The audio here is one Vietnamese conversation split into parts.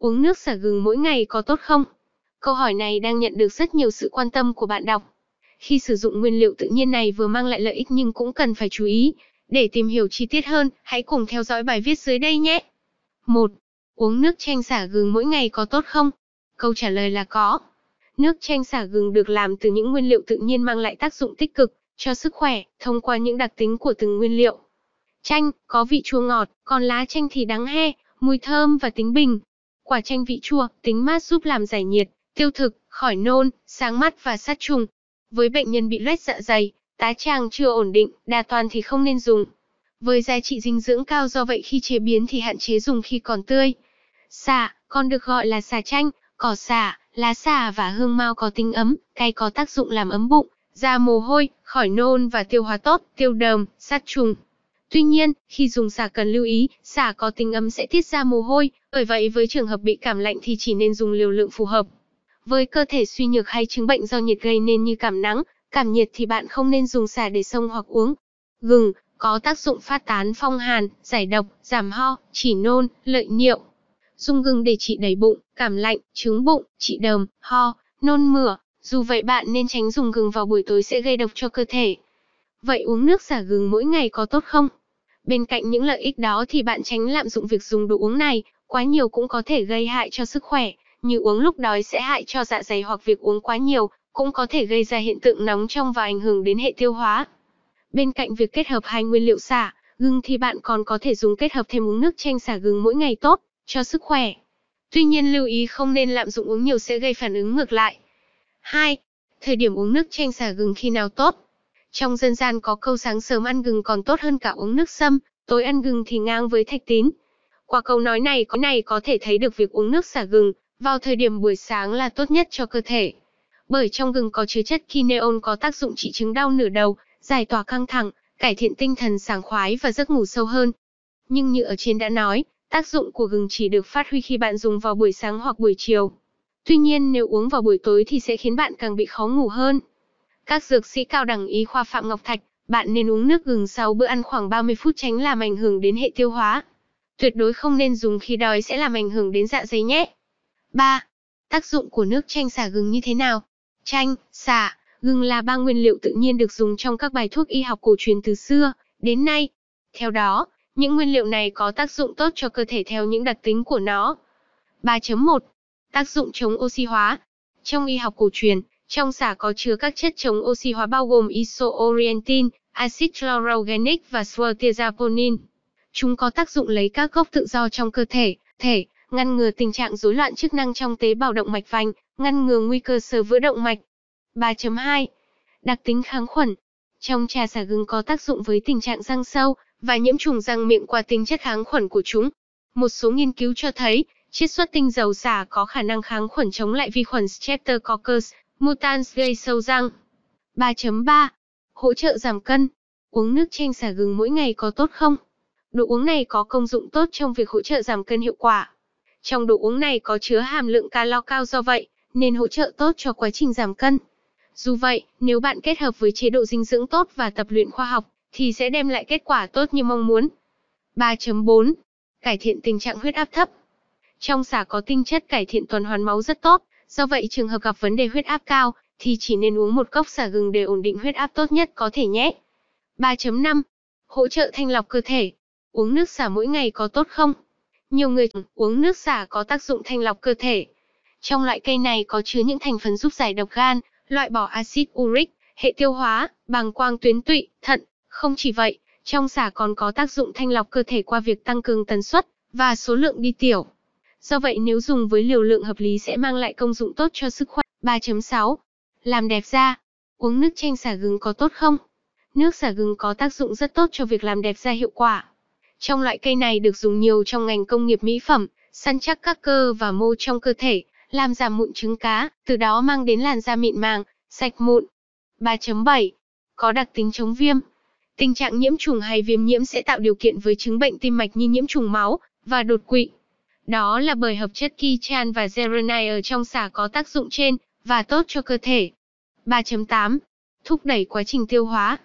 Uống nước xả gừng mỗi ngày có tốt không? Câu hỏi này đang nhận được rất nhiều sự quan tâm của bạn đọc. Khi sử dụng nguyên liệu tự nhiên này vừa mang lại lợi ích nhưng cũng cần phải chú ý. Để tìm hiểu chi tiết hơn, hãy cùng theo dõi bài viết dưới đây nhé. 1. Uống nước chanh xả gừng mỗi ngày có tốt không? Câu trả lời là có. Nước chanh xả gừng được làm từ những nguyên liệu tự nhiên mang lại tác dụng tích cực cho sức khỏe thông qua những đặc tính của từng nguyên liệu. Chanh có vị chua ngọt, còn lá chanh thì đắng he, mùi thơm và tính bình. Quả chanh vị chua, tính mát giúp làm giải nhiệt, tiêu thực, khỏi nôn, sáng mắt và sát trùng. Với bệnh nhân bị loét dạ dày, tá tràng chưa ổn định, đa toàn thì không nên dùng. Với giá trị dinh dưỡng cao do vậy khi chế biến thì hạn chế dùng khi còn tươi. Xả, còn được gọi là xả chanh, cỏ xả, lá xả và hương mao có tính ấm, cay có tác dụng làm ấm bụng, da mồ hôi, khỏi nôn và tiêu hóa tốt, tiêu đờm, sát trùng. Tuy nhiên, khi dùng xả cần lưu ý, xả có tính ấm sẽ tiết ra mồ hôi, bởi vậy với trường hợp bị cảm lạnh thì chỉ nên dùng liều lượng phù hợp. Với cơ thể suy nhược hay chứng bệnh do nhiệt gây nên như cảm nắng, cảm nhiệt thì bạn không nên dùng xả để xông hoặc uống. Gừng có tác dụng phát tán phong hàn, giải độc, giảm ho, chỉ nôn, lợi niệu. Dùng gừng để trị đầy bụng, cảm lạnh, trướng bụng, trị đờm, ho, nôn mửa. Dù vậy bạn nên tránh dùng gừng vào buổi tối sẽ gây độc cho cơ thể. Vậy uống nước xả gừng mỗi ngày có tốt không? Bên cạnh những lợi ích đó thì bạn tránh lạm dụng việc dùng đồ uống này, quá nhiều cũng có thể gây hại cho sức khỏe, như uống lúc đói sẽ hại cho dạ dày hoặc việc uống quá nhiều cũng có thể gây ra hiện tượng nóng trong và ảnh hưởng đến hệ tiêu hóa. Bên cạnh việc kết hợp hai nguyên liệu xả, gừng thì bạn còn có thể dùng kết hợp thêm uống nước chanh xả gừng mỗi ngày tốt cho sức khỏe. Tuy nhiên lưu ý không nên lạm dụng uống nhiều sẽ gây phản ứng ngược lại. 2. Thời điểm uống nước chanh xả gừng khi nào tốt? Trong dân gian có câu sáng sớm ăn gừng còn tốt hơn cả uống nước sâm, tối ăn gừng thì ngang với thạch tín. Qua câu nói này có này có thể thấy được việc uống nước xả gừng vào thời điểm buổi sáng là tốt nhất cho cơ thể. Bởi trong gừng có chứa chất kineol có tác dụng trị chứng đau nửa đầu, giải tỏa căng thẳng, cải thiện tinh thần sảng khoái và giấc ngủ sâu hơn. Nhưng như ở trên đã nói, tác dụng của gừng chỉ được phát huy khi bạn dùng vào buổi sáng hoặc buổi chiều. Tuy nhiên nếu uống vào buổi tối thì sẽ khiến bạn càng bị khó ngủ hơn. Các dược sĩ cao đẳng y khoa Phạm Ngọc Thạch, bạn nên uống nước gừng sau bữa ăn khoảng 30 phút tránh làm ảnh hưởng đến hệ tiêu hóa. Tuyệt đối không nên dùng khi đói sẽ làm ảnh hưởng đến dạ dày nhé. 3. Tác dụng của nước chanh xả gừng như thế nào? Chanh, xả, gừng là ba nguyên liệu tự nhiên được dùng trong các bài thuốc y học cổ truyền từ xưa đến nay. Theo đó, những nguyên liệu này có tác dụng tốt cho cơ thể theo những đặc tính của nó. 3.1. Tác dụng chống oxy hóa. Trong y học cổ truyền, trong xả có chứa các chất chống oxy hóa bao gồm isoorientin, axit chlorogenic và swertiazaponin. Chúng có tác dụng lấy các gốc tự do trong cơ thể, thể, ngăn ngừa tình trạng rối loạn chức năng trong tế bào động mạch vành, ngăn ngừa nguy cơ sơ vữa động mạch. 3.2. Đặc tính kháng khuẩn. Trong trà xả gừng có tác dụng với tình trạng răng sâu và nhiễm trùng răng miệng qua tính chất kháng khuẩn của chúng. Một số nghiên cứu cho thấy, chiết xuất tinh dầu xả có khả năng kháng khuẩn chống lại vi khuẩn Streptococcus mutans gây sâu răng. 3.3. Hỗ trợ giảm cân. Uống nước chanh xả gừng mỗi ngày có tốt không? Đồ uống này có công dụng tốt trong việc hỗ trợ giảm cân hiệu quả. Trong đồ uống này có chứa hàm lượng calo cao do vậy, nên hỗ trợ tốt cho quá trình giảm cân. Dù vậy, nếu bạn kết hợp với chế độ dinh dưỡng tốt và tập luyện khoa học, thì sẽ đem lại kết quả tốt như mong muốn. 3.4. Cải thiện tình trạng huyết áp thấp. Trong xả có tinh chất cải thiện tuần hoàn máu rất tốt, do vậy trường hợp gặp vấn đề huyết áp cao, thì chỉ nên uống một cốc xả gừng để ổn định huyết áp tốt nhất có thể nhé. 3.5. Hỗ trợ thanh lọc cơ thể. Uống nước xả mỗi ngày có tốt không? Nhiều người uống nước xả có tác dụng thanh lọc cơ thể. Trong loại cây này có chứa những thành phần giúp giải độc gan, loại bỏ axit uric, hệ tiêu hóa, bàng quang tuyến tụy, thận. Không chỉ vậy, trong xả còn có tác dụng thanh lọc cơ thể qua việc tăng cường tần suất và số lượng đi tiểu. Do vậy nếu dùng với liều lượng hợp lý sẽ mang lại công dụng tốt cho sức khỏe. 3.6. Làm đẹp da. Uống nước chanh xả gừng có tốt không? Nước xả gừng có tác dụng rất tốt cho việc làm đẹp da hiệu quả. Trong loại cây này được dùng nhiều trong ngành công nghiệp mỹ phẩm, săn chắc các cơ và mô trong cơ thể, làm giảm mụn trứng cá, từ đó mang đến làn da mịn màng, sạch mụn. 3.7. Có đặc tính chống viêm. Tình trạng nhiễm trùng hay viêm nhiễm sẽ tạo điều kiện với chứng bệnh tim mạch như nhiễm trùng máu và đột quỵ. Đó là bởi hợp chất Kichan và Zeronite ở trong xả có tác dụng trên và tốt cho cơ thể. 3.8. Thúc đẩy quá trình tiêu hóa.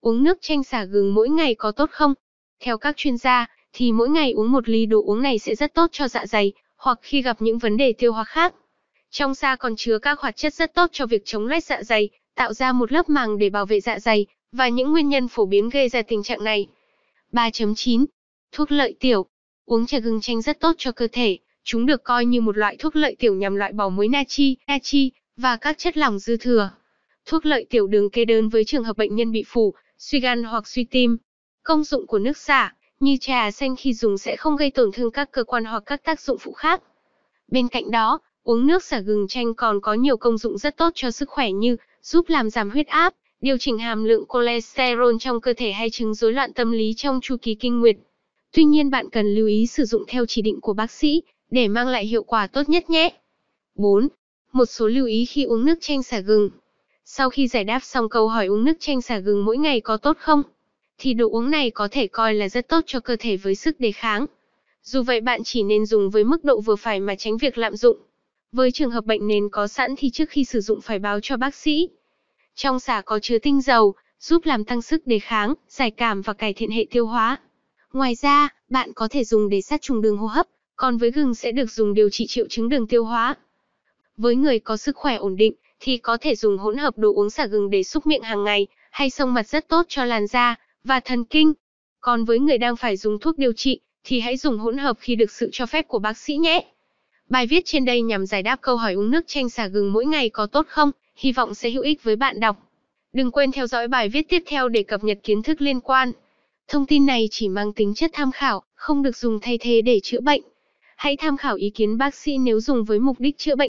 Uống nước chanh xả gừng mỗi ngày có tốt không? Theo các chuyên gia, thì mỗi ngày uống một ly đồ uống này sẽ rất tốt cho dạ dày, hoặc khi gặp những vấn đề tiêu hóa khác. Trong xa còn chứa các hoạt chất rất tốt cho việc chống loét dạ dày, tạo ra một lớp màng để bảo vệ dạ dày, và những nguyên nhân phổ biến gây ra tình trạng này. 3.9. Thuốc lợi tiểu. Uống trà gừng chanh rất tốt cho cơ thể, chúng được coi như một loại thuốc lợi tiểu nhằm loại bỏ muối natri, natri và các chất lỏng dư thừa. Thuốc lợi tiểu đường kê đơn với trường hợp bệnh nhân bị phủ, suy gan hoặc suy tim. Công dụng của nước xả, như trà xanh khi dùng sẽ không gây tổn thương các cơ quan hoặc các tác dụng phụ khác. Bên cạnh đó, uống nước xả gừng chanh còn có nhiều công dụng rất tốt cho sức khỏe như giúp làm giảm huyết áp, điều chỉnh hàm lượng cholesterol trong cơ thể hay chứng rối loạn tâm lý trong chu kỳ kinh nguyệt. Tuy nhiên bạn cần lưu ý sử dụng theo chỉ định của bác sĩ để mang lại hiệu quả tốt nhất nhé. 4. Một số lưu ý khi uống nước chanh xả gừng. Sau khi giải đáp xong câu hỏi uống nước chanh xả gừng mỗi ngày có tốt không? Thì đồ uống này có thể coi là rất tốt cho cơ thể với sức đề kháng. Dù vậy bạn chỉ nên dùng với mức độ vừa phải mà tránh việc lạm dụng. Với trường hợp bệnh nền có sẵn thì trước khi sử dụng phải báo cho bác sĩ. Trong xả có chứa tinh dầu, giúp làm tăng sức đề kháng, giải cảm và cải thiện hệ tiêu hóa. Ngoài ra, bạn có thể dùng để sát trùng đường hô hấp, còn với gừng sẽ được dùng điều trị triệu chứng đường tiêu hóa. Với người có sức khỏe ổn định, thì có thể dùng hỗn hợp đồ uống xả gừng để xúc miệng hàng ngày, hay xông mặt rất tốt cho làn da và thần kinh. Còn với người đang phải dùng thuốc điều trị, thì hãy dùng hỗn hợp khi được sự cho phép của bác sĩ nhé. Bài viết trên đây nhằm giải đáp câu hỏi uống nước chanh xả gừng mỗi ngày có tốt không, hy vọng sẽ hữu ích với bạn đọc. Đừng quên theo dõi bài viết tiếp theo để cập nhật kiến thức liên quan. Thông tin này chỉ mang tính chất tham khảo, không được dùng thay thế để chữa bệnh. Hãy tham khảo ý kiến bác sĩ nếu dùng với mục đích chữa bệnh.